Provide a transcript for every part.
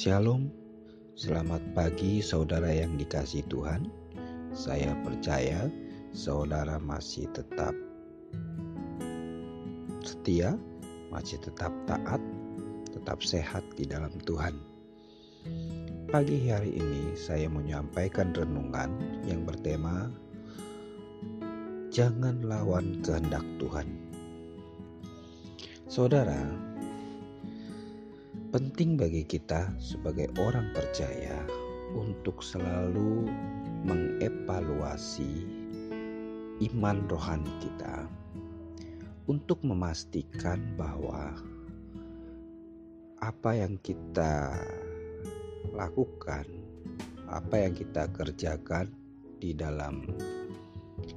Shalom, selamat pagi saudara yang dikasih Tuhan. Saya percaya saudara masih tetap setia, masih tetap taat, tetap sehat di dalam Tuhan. Pagi hari ini saya menyampaikan renungan yang bertema Jangan lawan kehendak Tuhan. Saudara, Penting bagi kita sebagai orang percaya untuk selalu mengevaluasi iman rohani kita untuk memastikan bahwa apa yang kita lakukan, apa yang kita kerjakan di dalam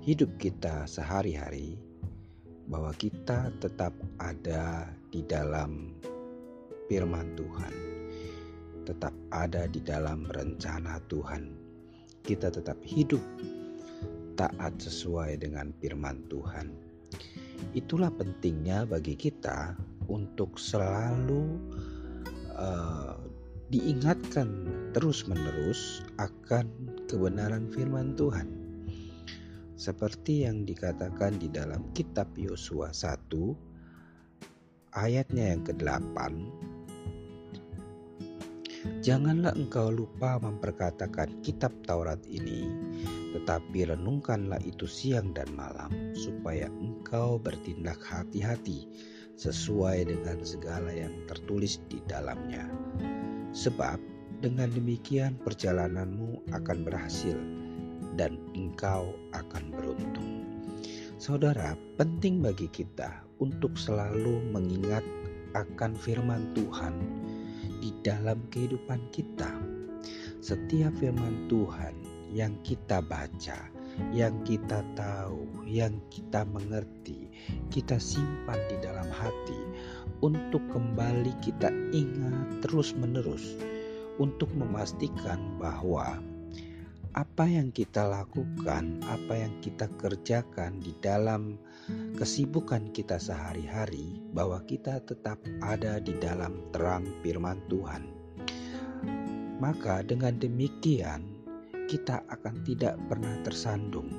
hidup kita sehari-hari, bahwa kita tetap ada di dalam firman Tuhan, tetap ada di dalam rencana Tuhan. Kita tetap hidup taat sesuai dengan firman Tuhan. Itulah pentingnya bagi kita untuk selalu uh, diingatkan terus-menerus akan kebenaran firman Tuhan. Seperti yang dikatakan di dalam kitab Yosua 1 ayatnya yang ke-8 Janganlah engkau lupa memperkatakan kitab Taurat ini, tetapi renungkanlah itu siang dan malam, supaya engkau bertindak hati-hati sesuai dengan segala yang tertulis di dalamnya. Sebab dengan demikian perjalananmu akan berhasil dan engkau akan beruntung. Saudara, penting bagi kita untuk selalu mengingat akan firman Tuhan di dalam kehidupan kita. Setiap firman Tuhan yang kita baca, yang kita tahu, yang kita mengerti, kita simpan di dalam hati untuk kembali kita ingat terus-menerus untuk memastikan bahwa apa yang kita lakukan, apa yang kita kerjakan di dalam kesibukan kita sehari-hari, bahwa kita tetap ada di dalam terang firman Tuhan. Maka, dengan demikian, kita akan tidak pernah tersandung.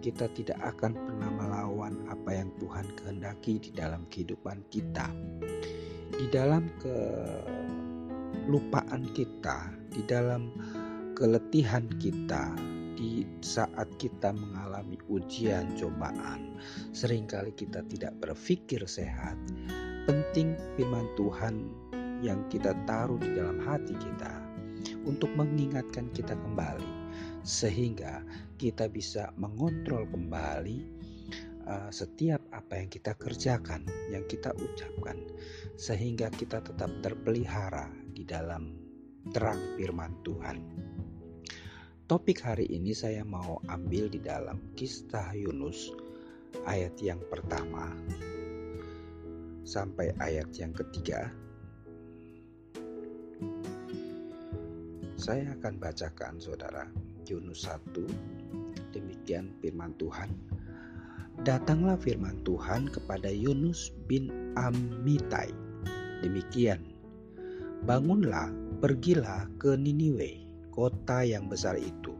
Kita tidak akan pernah melawan apa yang Tuhan kehendaki di dalam kehidupan kita, di dalam kelupaan kita, di dalam keletihan kita di saat kita mengalami ujian cobaan sering kali kita tidak berpikir sehat penting firman Tuhan yang kita taruh di dalam hati kita untuk mengingatkan kita kembali sehingga kita bisa mengontrol kembali uh, setiap apa yang kita kerjakan, yang kita ucapkan, sehingga kita tetap terpelihara di dalam terang firman Tuhan. Topik hari ini saya mau ambil di dalam kisah Yunus ayat yang pertama sampai ayat yang ketiga. Saya akan bacakan saudara Yunus 1 demikian firman Tuhan. Datanglah firman Tuhan kepada Yunus bin Amitai. Demikian, bangunlah, pergilah ke Niniwe kota yang besar itu.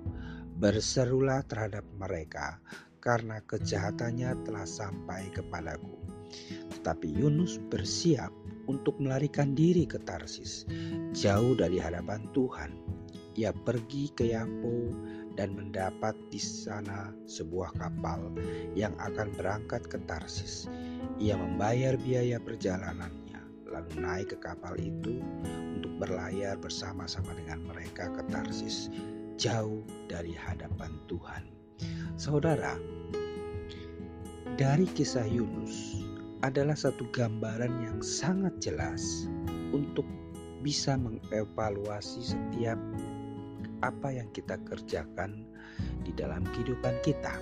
Berserulah terhadap mereka karena kejahatannya telah sampai kepadaku. Tetapi Yunus bersiap untuk melarikan diri ke Tarsis, jauh dari hadapan Tuhan. Ia pergi ke Yapo dan mendapat di sana sebuah kapal yang akan berangkat ke Tarsis. Ia membayar biaya perjalanannya, lalu naik ke kapal itu berlayar bersama-sama dengan mereka ke Tarsis, jauh dari hadapan Tuhan. Saudara, dari kisah Yunus adalah satu gambaran yang sangat jelas untuk bisa mengevaluasi setiap apa yang kita kerjakan di dalam kehidupan kita.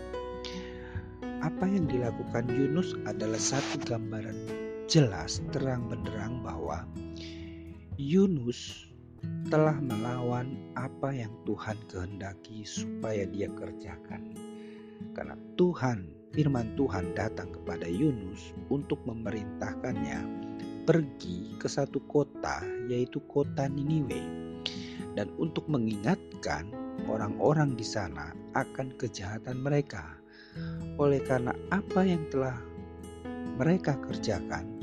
Apa yang dilakukan Yunus adalah satu gambaran jelas terang benderang bahwa Yunus telah melawan apa yang Tuhan kehendaki supaya dia kerjakan. Karena Tuhan, firman Tuhan datang kepada Yunus untuk memerintahkannya pergi ke satu kota, yaitu kota Niniwe, dan untuk mengingatkan orang-orang di sana akan kejahatan mereka. Oleh karena apa yang telah mereka kerjakan,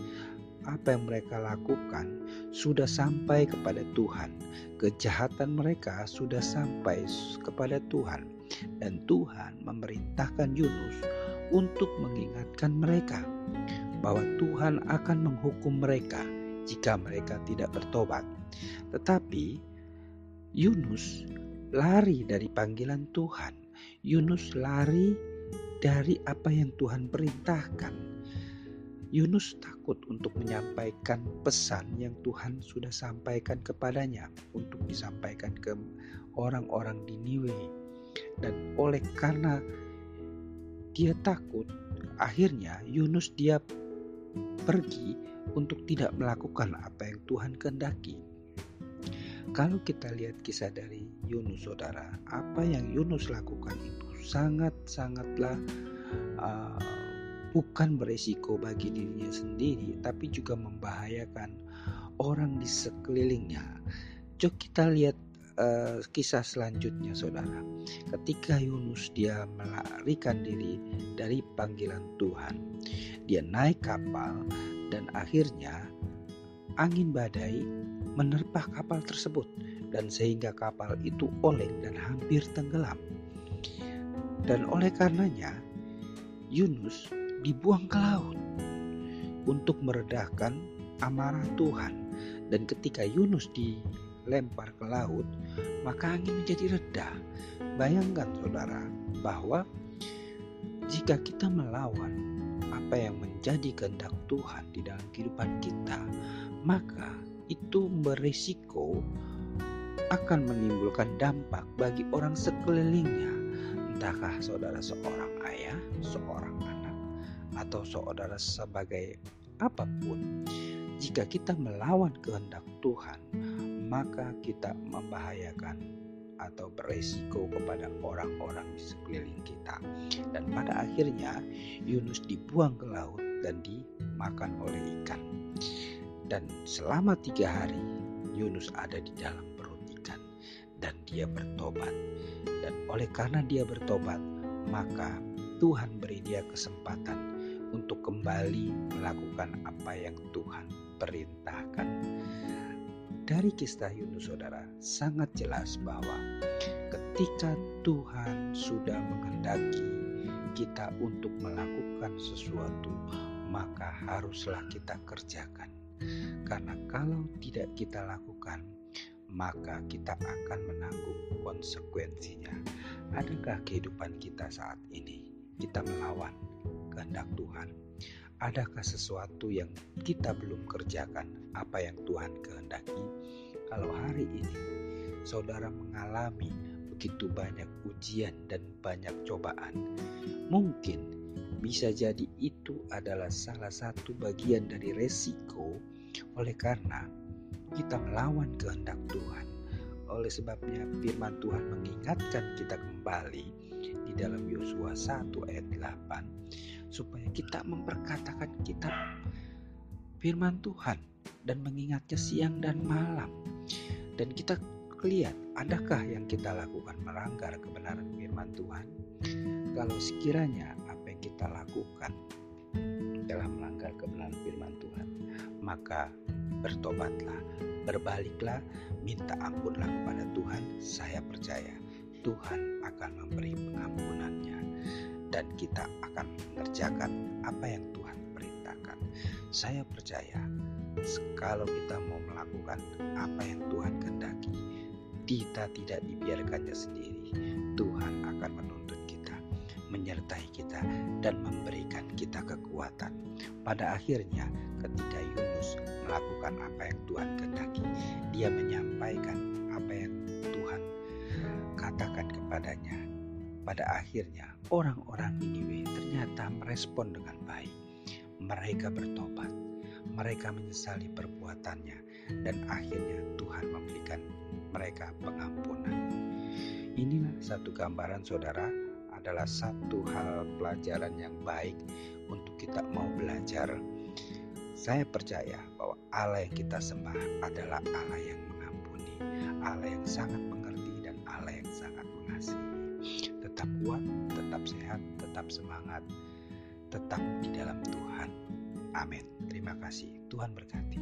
apa yang mereka lakukan sudah sampai kepada Tuhan. Kejahatan mereka sudah sampai kepada Tuhan, dan Tuhan memerintahkan Yunus untuk mengingatkan mereka bahwa Tuhan akan menghukum mereka jika mereka tidak bertobat. Tetapi Yunus lari dari panggilan Tuhan. Yunus lari dari apa yang Tuhan perintahkan. Yunus takut untuk menyampaikan pesan yang Tuhan sudah sampaikan kepadanya untuk disampaikan ke orang-orang di Niwe. Dan oleh karena dia takut, akhirnya Yunus dia pergi untuk tidak melakukan apa yang Tuhan kehendaki. Kalau kita lihat kisah dari Yunus saudara, apa yang Yunus lakukan itu sangat-sangatlah uh, bukan beresiko bagi dirinya sendiri, tapi juga membahayakan orang di sekelilingnya. Coba kita lihat uh, kisah selanjutnya, saudara. Ketika Yunus dia melarikan diri dari panggilan Tuhan, dia naik kapal dan akhirnya angin badai menerpa kapal tersebut dan sehingga kapal itu oleng dan hampir tenggelam. Dan oleh karenanya Yunus dibuang ke laut untuk meredahkan amarah Tuhan. Dan ketika Yunus dilempar ke laut, maka angin menjadi reda. Bayangkan saudara bahwa jika kita melawan apa yang menjadi kehendak Tuhan di dalam kehidupan kita, maka itu berisiko akan menimbulkan dampak bagi orang sekelilingnya. Entahkah saudara seorang ayah, seorang atau saudara sebagai apa pun, jika kita melawan kehendak Tuhan, maka kita membahayakan atau beresiko kepada orang-orang di sekeliling kita. Dan pada akhirnya Yunus dibuang ke laut dan dimakan oleh ikan. Dan selama tiga hari Yunus ada di dalam perut ikan dan dia bertobat. Dan oleh karena dia bertobat, maka Tuhan beri dia kesempatan untuk kembali melakukan apa yang Tuhan perintahkan. Dari kisah Yunus saudara sangat jelas bahwa ketika Tuhan sudah menghendaki kita untuk melakukan sesuatu, maka haruslah kita kerjakan. Karena kalau tidak kita lakukan, maka kita akan menanggung konsekuensinya. Adakah kehidupan kita saat ini kita melawan kehendak Tuhan? Adakah sesuatu yang kita belum kerjakan apa yang Tuhan kehendaki? Kalau hari ini saudara mengalami begitu banyak ujian dan banyak cobaan, mungkin bisa jadi itu adalah salah satu bagian dari resiko oleh karena kita melawan kehendak Tuhan. Oleh sebabnya firman Tuhan mengingatkan kita kembali di dalam Yosua 1 ayat 8 supaya kita memperkatakan kitab firman Tuhan dan mengingatnya siang dan malam. Dan kita lihat adakah yang kita lakukan melanggar kebenaran firman Tuhan? Kalau sekiranya apa yang kita lakukan telah melanggar kebenaran firman Tuhan, maka bertobatlah, berbaliklah, minta ampunlah kepada Tuhan. Saya percaya Tuhan akan memberi pengampunannya dan kita akan mengerjakan apa yang Tuhan perintahkan. Saya percaya kalau kita mau melakukan apa yang Tuhan kehendaki, kita tidak dibiarkannya sendiri. Tuhan akan menuntut kita, menyertai kita, dan memberikan kita kekuatan. Pada akhirnya, ketika Yunus melakukan apa yang Tuhan kehendaki, dia menyampaikan kepadanya pada akhirnya orang-orang Niniwe ternyata merespon dengan baik. Mereka bertobat, mereka menyesali perbuatannya, dan akhirnya Tuhan memberikan mereka pengampunan. Inilah satu gambaran saudara adalah satu hal pelajaran yang baik untuk kita mau belajar Saya percaya bahwa Allah yang kita sembah adalah Allah yang mengampuni, Allah yang sangat mengerti Tetap kuat, tetap sehat, tetap semangat, tetap di dalam Tuhan. Amin. Terima kasih. Tuhan berkati.